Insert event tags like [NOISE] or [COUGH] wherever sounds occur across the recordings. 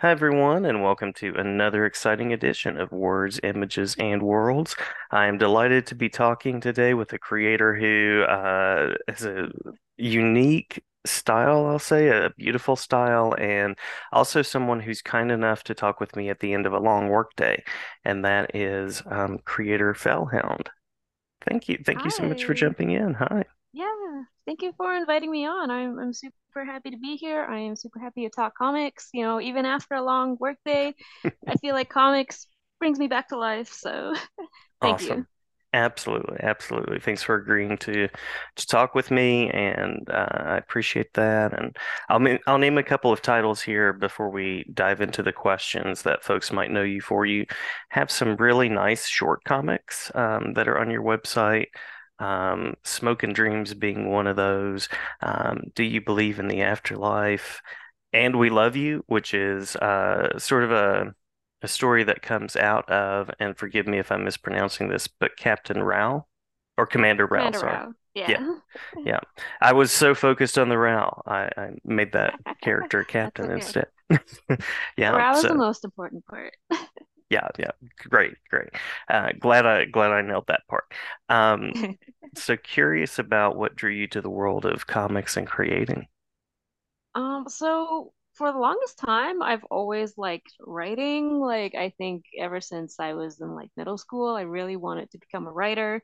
Hi, everyone, and welcome to another exciting edition of Words, Images, and Worlds. I am delighted to be talking today with a creator who uh, has a unique style, I'll say, a beautiful style, and also someone who's kind enough to talk with me at the end of a long workday, and that is um, creator Fell Hound. Thank you. Thank you so much for jumping in. Hi. Yeah, thank you for inviting me on. I'm I'm super happy to be here. I am super happy to talk comics. You know, even after a long work day, I feel like comics brings me back to life. So, [LAUGHS] thank you. Awesome. Absolutely, absolutely. Thanks for agreeing to to talk with me, and uh, I appreciate that. And I'll I'll name a couple of titles here before we dive into the questions that folks might know you for. You have some really nice short comics um, that are on your website. Um, Smoke and Dreams being one of those. Um, Do you believe in the afterlife? And We Love You, which is uh, sort of a a story that comes out of, and forgive me if I'm mispronouncing this, but Captain Rao or Commander Rao, Commander sorry. Rao. Yeah, Yeah. [LAUGHS] yeah. I was so focused on the Rao, I, I made that character [LAUGHS] captain okay. instead. [LAUGHS] Yeah, Rao is the most important part. yeah, yeah. Great, great. Uh, glad I glad I nailed that part. Um, so curious about what drew you to the world of comics and creating. Um, so for the longest time, I've always liked writing. Like I think ever since I was in like middle school, I really wanted to become a writer.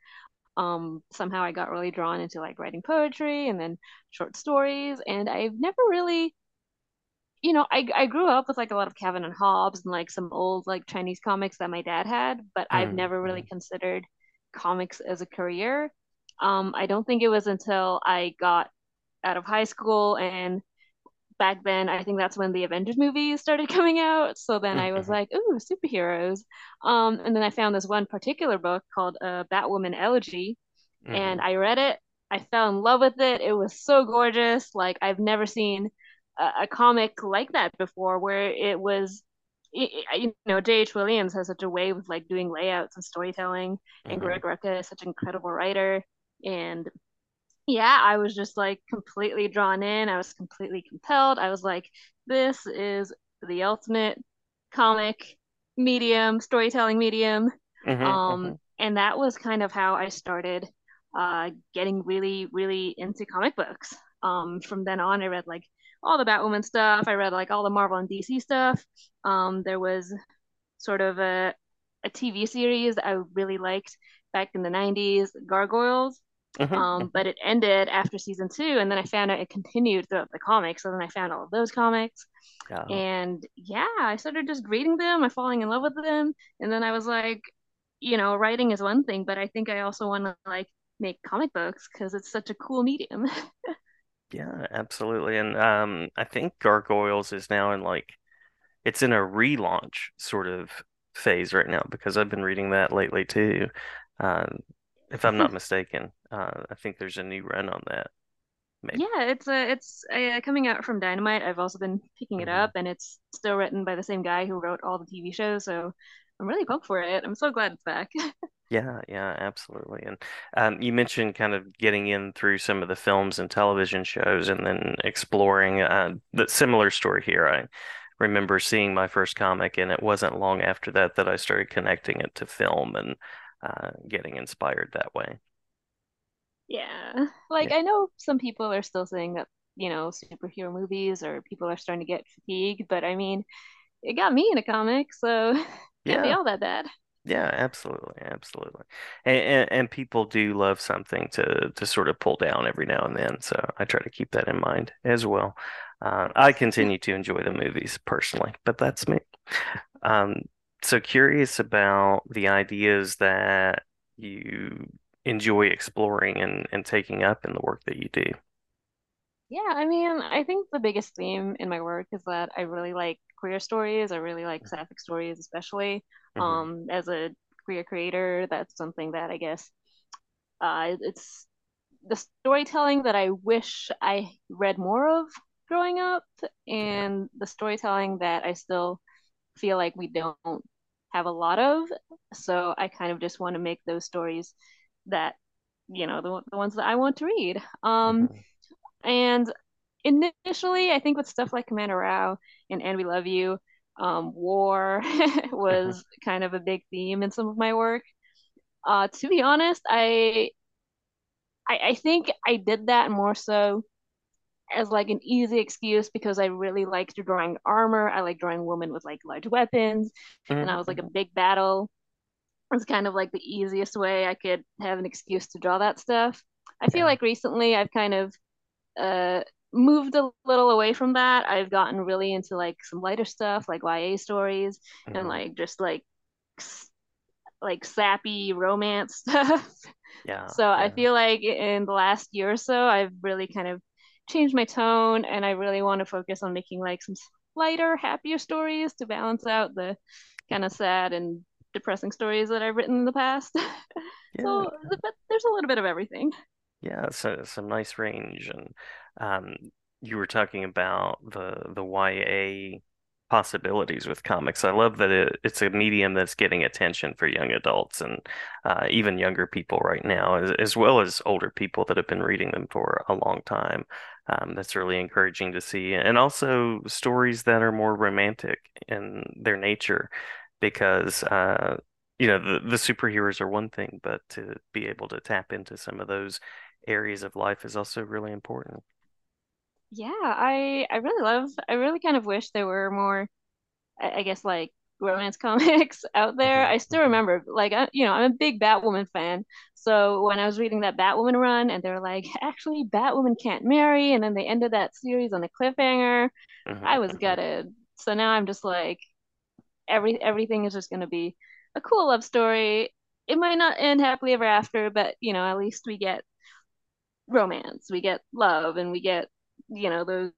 um somehow I got really drawn into like writing poetry and then short stories and I've never really you know I I grew up with like a lot of Calvin and Hobbes and like some old like Chinese comics that my dad had but I've Mm, never really considered comics as a career um I don't think it was until I got out of high school and back then I think that's when the Avengers movies started [LAUGHS] coming out so then I was mm, like ooh superheroes um and then I found this one particular book called uh, Batwoman Elegy and mm, I read it. I fell in love with it. It was so gorgeous. Like I've never seen a, a comic like that before, where it was, you know, J.H. Williams has such a way with like doing layouts and storytelling, and mm, Greg Rucka is such an incredible writer. And yeah, I was just like completely drawn in. I was completely compelled. I was like, this is the ultimate comic medium, storytelling medium. mm, Um, mm, and that was kind of how I started uh, getting really, really into comic books. Um, from then on, I read like all the Batwoman stuff. I read like all the Marvel and DC stuff. Um, there was sort of a a TV series that I really liked back in the 90s, Gargoyles. Mm, Um, but it ended after season two, and then I found out it continued throughout the comics. So then I found all of those comics, Yeah. and yeah, I started just reading them, I'm falling in love with them, and then I was like, you know, writing is one thing, but I think I also want to like make comic books because it's such a cool medium. [LAUGHS] Yeah, absolutely. And um, I think Gargoyles is now in like it's in a relaunch sort of phase right now because I've been reading that lately too. Um, if I'm not [LAUGHS] mistaken, uh, I think there's a new run on that, maybe. Yeah, it's uh, it's uh, coming out from Dynamite. I've also been picking it hmm up, and it's still written by the same guy who wrote all the TV shows. So I'm really pumped for it. I'm so glad it's back. [LAUGHS] Yeah, yeah, absolutely. And um, you mentioned kind of getting in through some of the films and television shows and then exploring uh, the similar story here. I remember seeing my first comic, and it wasn't long after that that I started connecting it to film and uh, getting inspired that way. Yeah, like Yeah. I know some people are still saying that you know superhero movies or people are starting to get fatigued, but I mean, it got me in a comic, so [LAUGHS] can't be Yeah, all that bad. yeah, absolutely, absolutely. And, and and people do love something to to sort of pull down every now and then, so I try to keep that in mind as well. Uh, I continue to enjoy the movies personally, but that's me. Um, so curious about the ideas that you enjoy exploring and, and taking up in the work that you do. Yeah, I mean, I think the biggest theme in my work is that I really like queer stories. I really like sapphic stories, especially. hmm Um, as a queer creator, that's something that I guess uh, it's the storytelling that I wish I read more of growing up, and the storytelling that I still feel like we don't have a lot of. So I kind of just want to make those stories that, you know, the, the ones that I want to read. Um, hmm and initially, I think with stuff like Commander Rao and And We Love You, Um, war [LAUGHS] hmm was kind of a big theme in some of my work. Uh, to be honest, I, I I think I did that more so as like an easy excuse because I really liked drawing armor. I like drawing women with like large weapons, and I was like a hmm big battle. It's kind of like the easiest way I could have an excuse to draw that stuff. I feel Yeah. like recently I've kind of uh moved a little away from that. I've gotten really into like some lighter stuff like YA stories and hmm like just like like sappy romance [LAUGHS] stuff. Yeah. So I feel like in the last year or so, I've really kind of changed my tone and I really want to focus on making like some lighter, happier stories to balance out the kind of sad and depressing stories that I've written in the past. [LAUGHS] Yeah. so but there's a little bit of everything. Yeah, so some nice range, and um, you were talking about the the YA possibilities with comics. I love that it, it's a medium that's getting attention for young adults and uh, even younger people right now, as, as well as older people that have been reading them for a long time. Um, that's really encouraging to see, and also stories that are more romantic in their nature, because uh, you know the the superheroes are one thing, but to be able to tap into some of those areas of life is also really important. Yeah, I I really love I really kind of wish there were more I, guess like romance [LAUGHS] comics out there. hmm I still hmm remember, like, I, you know, I'm a big Batwoman fan. So when I was reading that Batwoman run, and they're like, [LAUGHS] actually, Batwoman can't marry, and then they ended that series on a cliffhanger, I was gutted. So now I'm just like, every everything is just gonna be a cool love story. It might not end happily ever after, but you know, at least we get romance, we get love, and we get, you know, those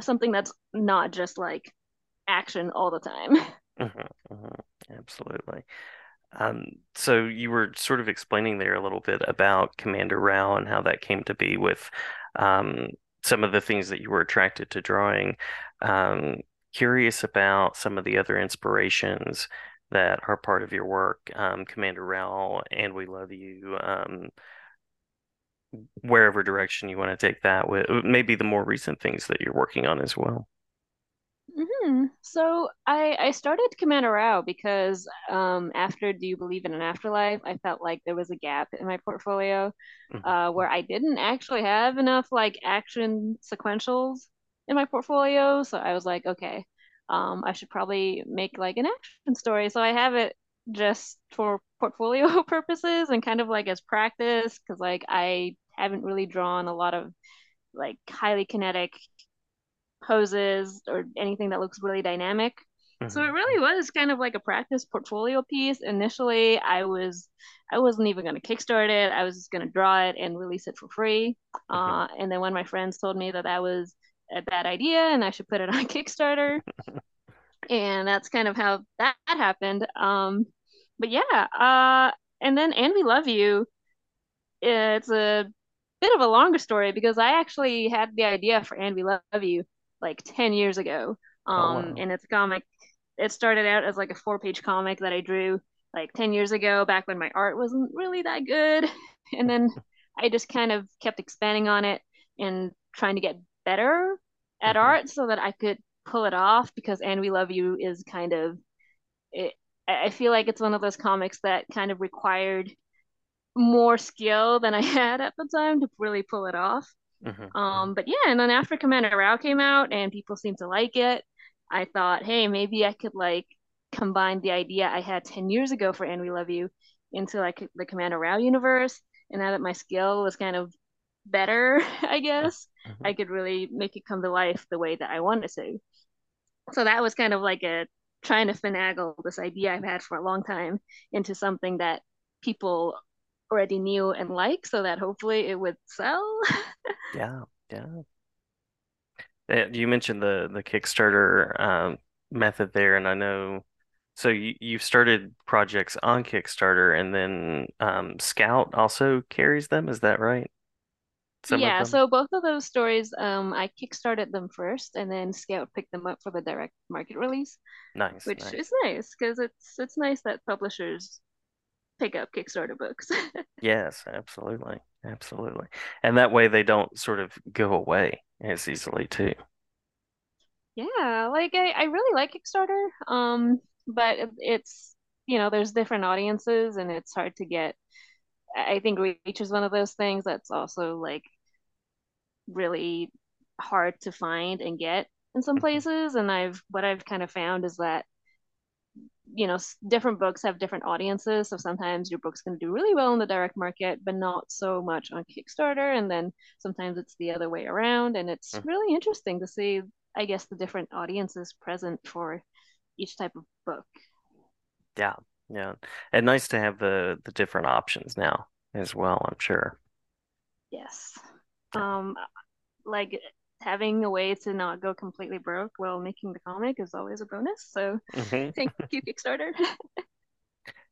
something that's not just like action all the time. [LAUGHS] hmm hmm Absolutely. Um, so you were sort of explaining there a little bit about Commander Rao and how that came to be with um, some of the things that you were attracted to drawing. Um, curious about some of the other inspirations that are part of your work, um, Commander Rao and We Love You. Um, wherever direction you want to take that with maybe the more recent things that you're working on as well. hmm So I I started Commander Rao because um after Do You Believe in an Afterlife, I felt like there was a gap in my portfolio uh hmm where I didn't actually have enough like action sequentials in my portfolio. So I was like, okay, um I should probably make like an action story. So I have it just for portfolio [LAUGHS] purposes and kind of like as practice because like I haven't really drawn a lot of like highly kinetic poses or anything that looks really dynamic. So it hmm really was kind of like a practice portfolio piece. Initially, I was I wasn't even going to kickstart it. I was just going to draw it and release it for free. hmm Uh, and then when my friends told me that that was a bad idea and I should put it on [LAUGHS] Kickstarter, and that's kind of how that happened. Um, but yeah, uh, and then And We Love You. It's a bit of a longer story because I actually had the idea for And We Love You like 10 years ago. Oh Um, wow. and it's a comic. It started out as like a four page comic that I drew like 10 years ago, back when my art wasn't really that good. [LAUGHS] And then I just kind of kept expanding on it and trying to get better at hmm art so that I could pull it off because And We Love You is kind of it. I feel like it's one of those comics that kind of required more skill than I [LAUGHS] had at the time to really pull it off. hmm Um, but yeah, and then after Commander Rao came out and people seemed to like it, I thought, hey, maybe I could like combine the idea I had 10 years ago for And We Love You into like the Commander Rao universe. And now that my skill was kind of better, [LAUGHS] I guess, hmm I could really make it come to life the way that I wanted to. So that was kind of like a trying to finagle this idea I've had for a long time into something that people already knew and like so that hopefully it would sell. [LAUGHS] Yeah, yeah. Uh, You mentioned the the Kickstarter um, method there, and I know. So you you've started projects on Kickstarter, and then um, Scout also carries them. Is that right? Yeah, so both of those stories, um, I kickstarted them first, and then Scout picked them up for the direct market release, Nice, which is nice. nice because it's it's nice that publishers pick up Kickstarter books. [LAUGHS] Yes, absolutely, absolutely. And that way they don't sort of go away as easily too. Yeah, like I, I really like Kickstarter. Um, but it's, you know, there's different audiences and it's hard to get. I think Reach is one of those things that's also like really hard to find and get in some Mhm, places. And I've what I've kind of found is that, you know, different books have different audiences. So sometimes your book's going to do really well in the direct market, but not so much on Kickstarter. And then sometimes it's the other way around. And it's mhm. really interesting to see, I guess, the different audiences present for each type of book. Yeah, yeah, and nice to have the the different options now as well. I'm sure. Yes. Um, like having a way to not go completely broke while making the comic is always a bonus. So hmm [LAUGHS] thank you, Kickstarter. [LAUGHS]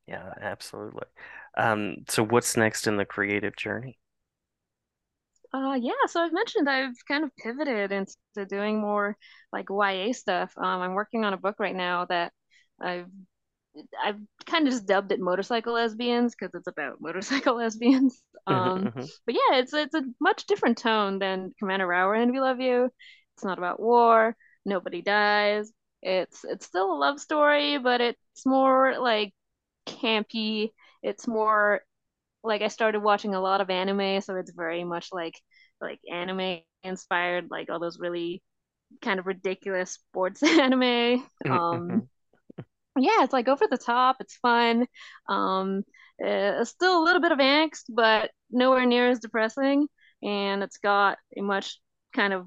Yeah, absolutely. Um, so what's next in the creative journey? Uh, yeah, so I've mentioned I've kind of pivoted into doing more like YA stuff. Um, I'm working on a book right now that I've I've kind of just dubbed it motorcycle lesbians because it's about [LAUGHS] motorcycle lesbians. hmm Um, hmm but yeah, it's it's a much different tone than Commander Rao and We Love You. It's not about war. Nobody dies. It's it's still a love story, but it's more like campy. It's more like I started watching a lot of anime, so it's very much like like anime inspired, like all those really kind of ridiculous sports [LAUGHS] anime. hmm Um, yeah, it's like over the top. It's fun. Um, uh, still a little bit of angst, but nowhere near as depressing. And it's got a much kind of,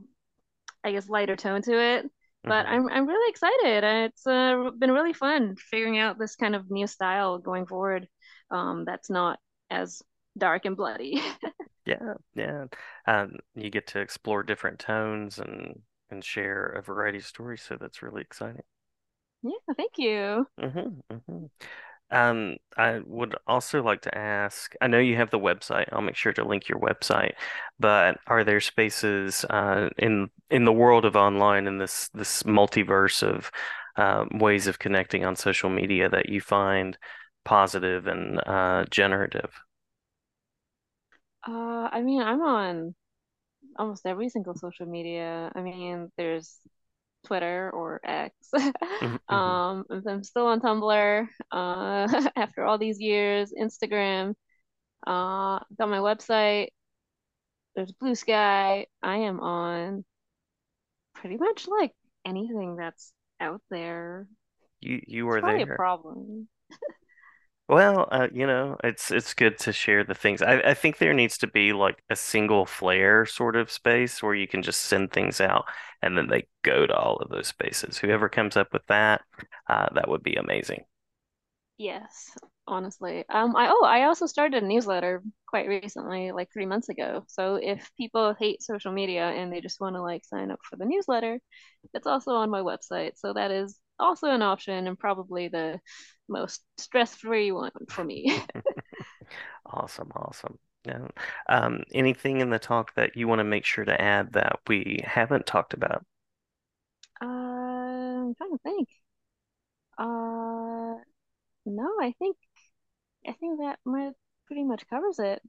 I guess, lighter tone to it. But hmm I'm I'm really excited. It's uh, been really fun figuring out this kind of new style going forward. Um, that's not as dark and bloody. [LAUGHS] Yeah, yeah. Um, you get to explore different tones and and share a variety of stories, so that's really exciting. Yeah, thank you. hmm hmm Um, I would also like to ask, I know you have the website. I'll make sure to link your website, but are there spaces uh, in in the world of online in this this multiverse of um, ways of connecting on social media that you find positive and uh, generative? Uh, I mean, I'm on almost every single social media. I mean, there's Twitter or X. hmm [LAUGHS] hmm Um, I'm still on Tumblr, uh, [LAUGHS] after all these years. Instagram, uh, got my website. There's Bluesky. I am on pretty much like anything that's out there. You you are probably a there. problem. Well, uh, you know, it's it's good to share the things. I, I think there needs to be like a single flare sort of space where you can just send things out and then they go to all of those spaces. Whoever comes up with that, uh, that would be amazing. Yes, honestly. Um, I oh, I also started a newsletter quite recently, like three months ago. So if people hate social media and they just want to like sign up for the newsletter, it's also on my website. So that is also an option and probably the most stress-free one for me. [LAUGHS] Awesome, awesome. Yeah. Um, anything in the talk that you want to make sure to add that we haven't talked about? Uh, I'm trying to think. Uh, no, I think I think that might pretty much covers it.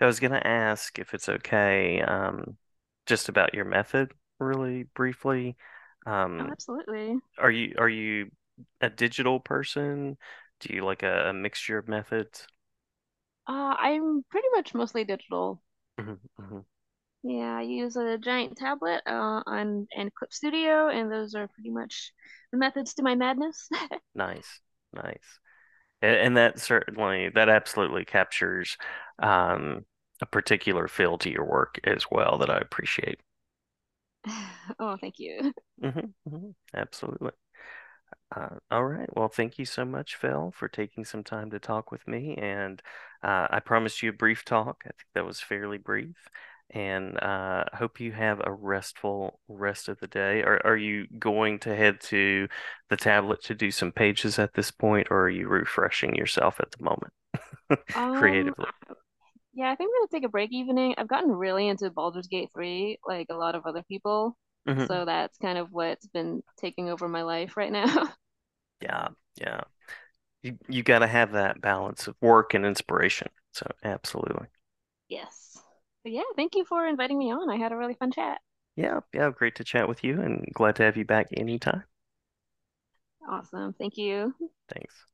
I was gonna ask if it's okay, um, just about your method, really briefly. Oh, Um, absolutely. Are you are you a digital person? Do you like a, a mixture of methods? Uh, I'm pretty much mostly digital. hmm hmm Yeah, I use a giant tablet uh, on and Clip Studio, and those are pretty much the methods to my madness. [LAUGHS] Nice, nice. And, and that certainly that absolutely captures um, a particular feel to your work as well that I appreciate. [LAUGHS] Oh, thank you. hmm hmm Absolutely. Uh, all right. Well, thank you so much, Phil, for taking some time to talk with me. And uh, I promised you a brief talk. I think that was fairly brief. And uh, I hope you have a restful rest of the day. Are, are you going to head to the tablet to do some pages at this point, or are you refreshing yourself at the moment [LAUGHS] Um, creatively? Yeah, I think I'm gonna take a break evening. I've gotten really into Baldur's Gate 3, like a lot of other people. hmm So that's kind of what's been taking over my life right now. [LAUGHS] Yeah, yeah. You you got to have that balance of work and inspiration. So absolutely. Yes. But yeah, thank you for inviting me on. I had a really fun chat. Yeah, yeah, great to chat with you and glad to have you back anytime. Awesome. Thank you. Thanks.